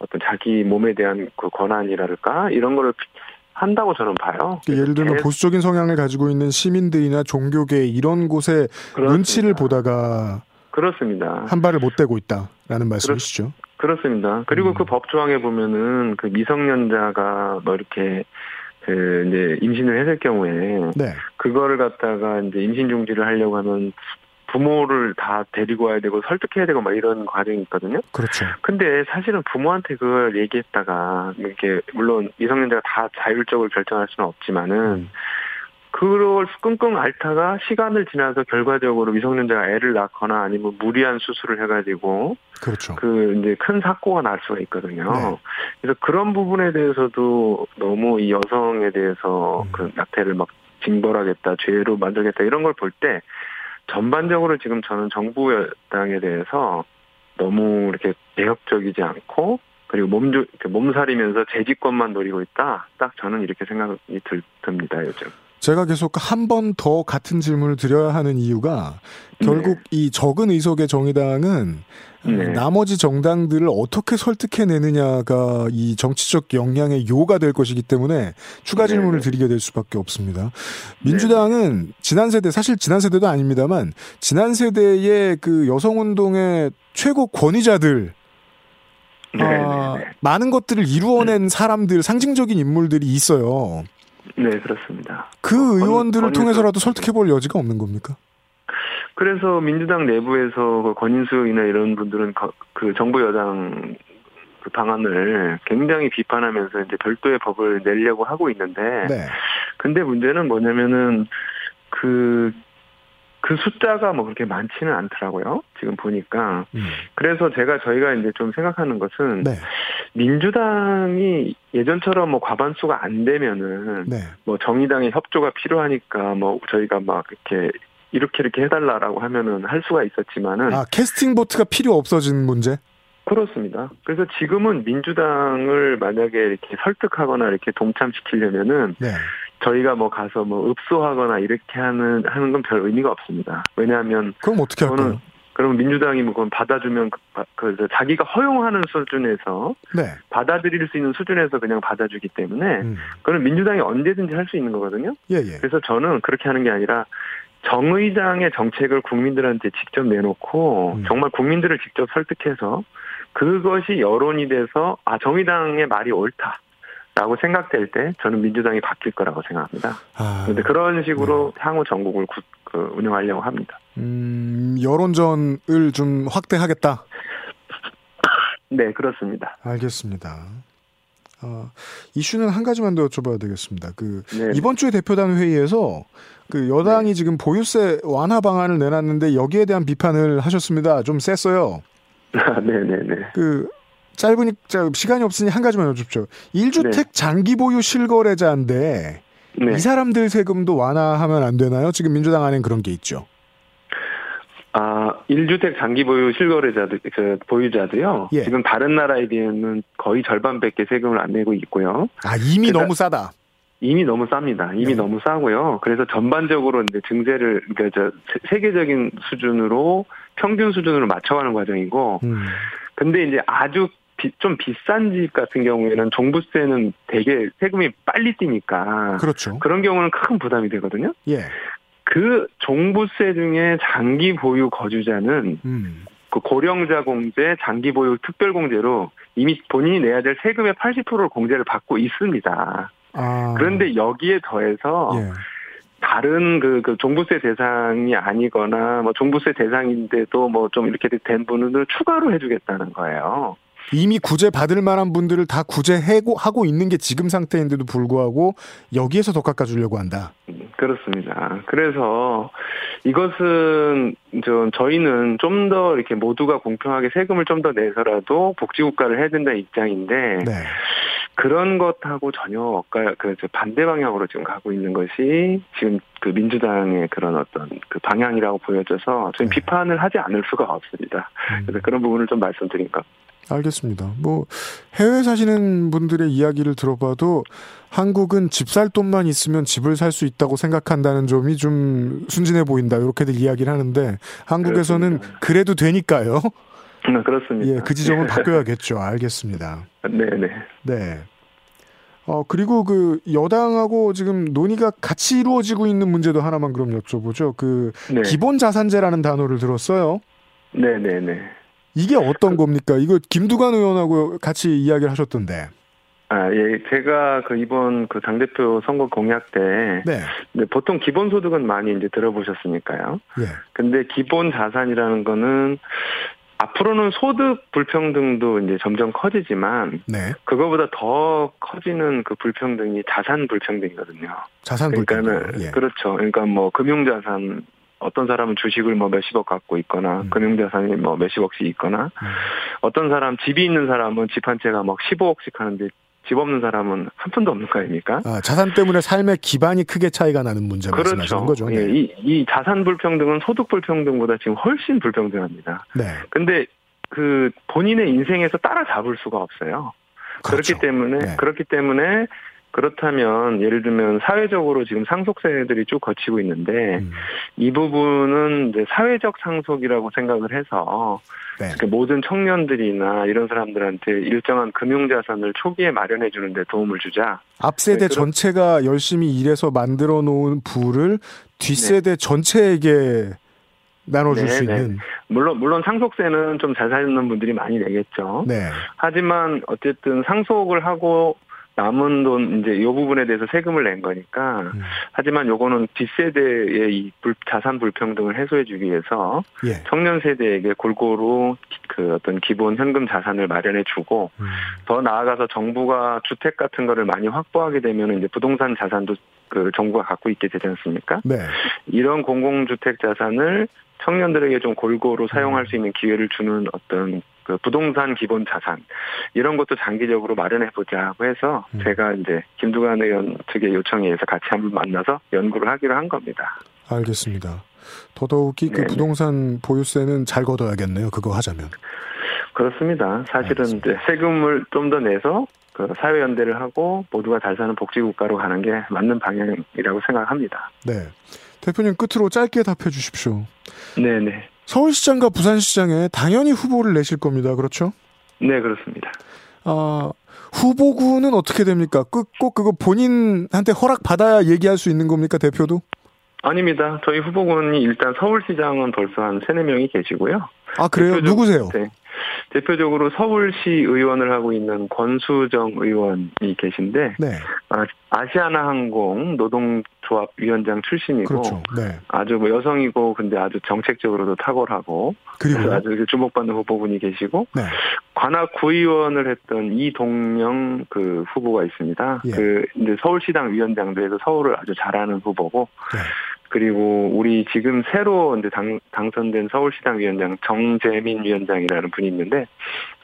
어떤 자기 몸에 대한 그 권한이랄까 이런 거를 한다고 저는 봐요. 그 예를 들면 보수적인 성향을 가지고 있는 시민들이나 종교계 이런 곳에 그렇습니다. 눈치를 보다가 그렇습니다. 한 발을 못 떼고 있다라는 말씀이시죠. 그렇 습니다. 그리고 음. 그법 조항에 보면은 그 미성년자가 뭐 이렇게 그 이제 임신을 했을 경우에 네. 그거를 갖다가 이제 임신 중지를 하려고 하면 부모를 다 데리고 와야 되고 설득해야 되고 막 이런 과정이 있거든요. 그렇죠. 근데 사실은 부모한테 그걸 얘기했다가 이렇게 물론 미성년자가 다 자율적으로 결정할 수는 없지만은 음. 그걸 끙끙 앓다가 시간을 지나서 결과적으로 미성년자가 애를 낳거나 아니면 무리한 수술을 해가지고 그렇죠. 그 이제 큰 사고가 날 수가 있거든요. 네. 그래서 그런 부분에 대해서도 너무 이 여성에 대해서 음. 그 낙태를 막 징벌하겠다, 죄로 만들겠다 이런 걸 볼 때 전반적으로 지금 저는 정부 여당에 대해서 너무 이렇게 개혁적이지 않고 그리고 몸 몸살이면서 재집권만 노리고 있다. 딱 저는 이렇게 생각이 들, 듭니다 요즘. 제가 계속 한 번 더 같은 질문을 드려야 하는 이유가 결국 이 적은 의석의 정의당은 네. 나머지 정당들을 어떻게 설득해내느냐가 이 정치적 역량의 요가 될 것이기 때문에 추가 네, 질문을 네. 드리게 될 수밖에 없습니다. 민주당은 지난 세대 사실 지난 세대도 아닙니다만 지난 세대의 그 여성 운동의 최고 권위자들 네, 아, 네, 네. 많은 것들을 이루어낸 사람들 상징적인 인물들이 있어요. 네, 그렇습니다. 그 권- 의원들을 권위자- 통해서라도 설득해볼 여지가 없는 겁니까? 그래서 민주당 내부에서 그 권인수이나 이런 분들은 거- 그 정부 여당 그 방안을 굉장히 비판하면서 이제 별도의 법을 내려고 하고 있는데, 네. 근데 문제는 뭐냐면은 그, 그 숫자가 뭐 그렇게 많지는 않더라고요. 지금 보니까. 음. 그래서 제가 저희가 이제 좀 생각하는 것은 네. 민주당이 예전처럼 뭐 과반수가 안 되면은 네. 뭐 정의당의 협조가 필요하니까 뭐 저희가 막 이렇게 이렇게 이렇게 해달라라고 하면은 할 수가 있었지만은 아, 캐스팅 보트가 필요 없어진 문제? 그렇습니다. 그래서 지금은 민주당을 만약에 이렇게 설득하거나 이렇게 동참시키려면은 네. 저희가 뭐 가서 뭐 읍소하거나 이렇게 하는 하는 건 별 의미가 없습니다. 왜냐하면 그럼 어떻게 할까요? 그러면 민주당이 뭐 그건 받아주면 그, 그 자기가 허용하는 수준에서 네. 받아들일 수 있는 수준에서 그냥 받아주기 때문에 음. 그건 민주당이 언제든지 할 수 있는 거거든요. 예, 예. 그래서 저는 그렇게 하는 게 아니라 정의당의 정책을 국민들한테 직접 내놓고 음. 정말 국민들을 직접 설득해서 그것이 여론이 돼서 아 정의당의 말이 옳다 라고 생각될 때 저는 민주당이 바뀔 거라고 생각합니다. 아, 그런데 그런 식으로 향후 전국을 구- 그 운영하려고 합니다. 음, 여론전을 좀 확대하겠다. 네 그렇습니다. 알겠습니다. 아, 이슈는 한 가지만 더 여쭤봐야 되겠습니다. 그 네. 이번 주에 대표단 회의에서 그 여당이 지금 보유세 완화 방안을 내놨는데 여기에 대한 비판을 하셨습니다. 좀 셌어요. 네네네. 그 짧으니까 시간이 없으니 한 가지만 여쭙죠. 1주택 네. 장기 보유 실거래자인데 네. 이 사람들 세금도 완화하면 안 되나요? 지금 민주당 안엔 그런 게 있죠. 아, 1주택 장기 보유 실거래자들, 그, 보유자도요. 예. 지금 다른 나라에 비해는 거의 절반밖에 세금을 안 내고 있고요. 아 이미 그러니까- 너무 싸다. 이미 너무 쌉니다. 이미 네. 너무 싸고요. 그래서 전반적으로 이제 증세를, 그러니까 저 세- 세계적인 수준으로 평균 수준으로 맞춰가는 과정이고, 음. 근데 이제 아주 비- 좀 비싼 집 같은 경우에는 종부세는 되게 세금이 빨리 뛰니까 그렇죠. 그런 경우는 큰 부담이 되거든요. 예. 그 종부세 중에 장기 보유 거주자는 음. 그 고령자 공제, 장기 보유 특별 공제로 이미 본인이 내야 될 세금의 80%를 공제를 받고 있습니다. 아. 그런데 여기에 더해서 예. 다른 그, 그 종부세 대상이 아니거나 뭐 종부세 대상인데도 뭐 좀 이렇게 된 분을 추가로 해주겠다는 거예요. 이미 구제 받을 만한 분들을 다 구제하고 하고 있는 게 지금 상태인데도 불구하고 여기에서 더 깎아주려고 한다. 그렇습니다. 그래서 이것은 좀 저희는 좀 더 이렇게 모두가 공평하게 세금을 좀 더 내서라도 복지국가를 해야 된다는 입장인데 네. 그런 것하고 전혀 그 반대 방향으로 지금 가고 있는 것이 지금 그 민주당의 그런 어떤 그 방향이라고 보여져서 저희 네. 비판을 하지 않을 수가 없습니다. 음, 그래서 그런 부분을 좀 말씀드린 것. 알겠습니다. 뭐 해외 사시는 분들의 이야기를 들어봐도 한국은 집 살 돈만 있으면 집을 살 수 있다고 생각한다는 점이 좀 순진해 보인다. 이렇게들 이야기를 하는데 한국에서는 그렇습니다. 그래도 되니까요. 네, 그렇습니다. 예, 그 지점은 바뀌어야겠죠. 알겠습니다. 네 네. 네. 어, 그리고 그 여당하고 지금 논의가 같이 이루어지고 있는 문제도 하나만 그럼 여쭤보죠. 그 네. 기본 자산제라는 단어를 들었어요. 네 네 네. 이게 어떤 겁니까? 이거 김두관 의원하고 같이 이야기를 하셨던데. 아, 예, 제가 그 이번 그 당대표 선거 공약 때, 네. 네, 보통 기본소득은 많이 이제 들어보셨으니까요. 예. 근데 기본 자산이라는 거는 앞으로는 소득 불평등도 이제 점점 커지지만 네. 그거보다 더 커지는 그 불평등이 자산 불평등이거든요. 자산 불평등. 그러니까는 예. 그렇죠. 그러니까 뭐 금융자산 어떤 사람은 주식을 뭐 몇십억 갖고 있거나 음. 금융자산이 뭐 몇십억씩 있거나 음. 어떤 사람 집이 있는 사람은 집 한 채가 막 15억씩 하는데 집 없는 사람은 한 푼도 없는 거 아닙니까? 아, 자산 때문에 삶의 기반이 크게 차이가 나는 문제 말씀하시는 그렇죠. 거죠. 예, 네. 이, 이 자산 불평등은 소득 불평등보다 지금 훨씬 불평등합니다. 네. 근데 그 본인의 인생에서 따라잡을 수가 없어요. 그렇 그렇죠. 기 때문에 네. 그렇기 때문에 그렇다면 예를 들면 사회적으로 지금 상속세들이 쭉 거치고 있는데 음. 이 부분은 이제 사회적 상속이라고 생각을 해서 네. 그 모든 청년들이나 이런 사람들한테 일정한 금융 자산을 초기에 마련해 주는데 도움을 주자. 앞세대 네, 전체가 열심히 일해서 만들어 놓은 부를 뒷세대 전체에게 나눠줄 네, 수 네. 있는. 물론 물론 상속세는 좀 잘 사는 분들이 많이 내겠죠. 네. 하지만 어쨌든 상속을 하고 남은 돈 이제 이 부분에 대해서 세금을 낸 거니까 음. 하지만 요거는 뒷세대의 이 불- 자산 불평등을 해소해 주기 위해서 예. 청년 세대에게 골고루 그 어떤 기본 현금 자산을 마련해 주고 음. 더 나아가서 정부가 주택 같은 거를 많이 확보하게 되면 이제 부동산 자산도 그 정부가 갖고 있게 되지 않습니까? 네. 이런 공공주택 자산을 청년들에게 좀 골고루 음. 사용할 수 있는 기회를 주는 어떤 그 부동산 기본 자산 이런 것도 장기적으로 마련해 보자고 해서 음. 제가 이제 김두관 의원 측의 요청에 의해서 같이 한번 만나서 연구를 하기로 한 겁니다. 알겠습니다. 더더욱이 그 네네. 부동산 보유세는 잘 걷어야겠네요. 그거 하자면. 그렇습니다. 사실은 알겠습니다. 이제 세금을 좀 더 내서 그 사회 연대를 하고 모두가 잘 사는 복지 국가로 가는 게 맞는 방향이라고 생각합니다. 네. 대표님 끝으로 짧게 답해 주십시오. 네네. 서울시장과 부산시장에 당연히 후보를 내실 겁니다. 그렇죠? 네 그렇습니다. 아, 후보군은 어떻게 됩니까? 꼭, 꼭 그거 본인한테 허락 받아야 얘기할 수 있는 겁니까? 대표도? 아닙니다. 저희 후보군이 일단 서울시장은 벌써 한 세네 명이 계시고요. 아, 그래요? 대표적- 누구세요? 네. 대표적으로 서울시 의원을 하고 있는 권수정 의원이 계신데 네. 아, 아시아나 항공 노동 조합 위원장 출신이고 그렇죠. 네. 아주 뭐 여성이고 근데 아주 정책적으로도 탁월하고 그리고 아주 주목받는 후보군이 계시고 네. 관악 구의원을 했던 이동영 그 후보가 있습니다. 예. 그 이제 서울시당 위원장도 해서 서울을 아주 잘하는 후보고 네. 그리고 우리 지금 새로 이제 당, 당선된 서울시당 위원장 정재민 위원장이라는 분이 있는데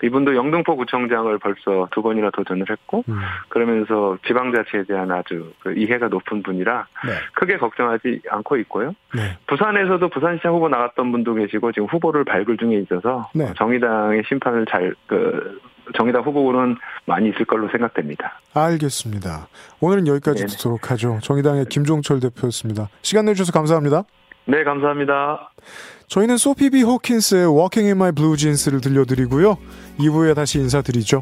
이분도 영등포 구청장을 벌써 두 번이나 도전을 했고 음, 그러면서 지방자치에 대한 아주 그 이해가 높은 분이라 네. 크게 걱정하지 않고 있고요. 네. 부산에서도 부산시장 후보 나갔던 분도 계시고 지금 후보를 발굴 중에 있어서 네. 정의당의 심판을 잘 그 정의당 후보는 많이 있을 걸로 생각됩니다. 알겠습니다. 오늘은 여기까지 네네. 듣도록 하죠. 정의당의 김종철 대표였습니다. 시간 내주셔서 감사합니다. 네, 감사합니다. 저희는 소피 비 호킨스의 Walking in My Blue Jeans를 들려드리고요. 2부에 다시 인사드리죠.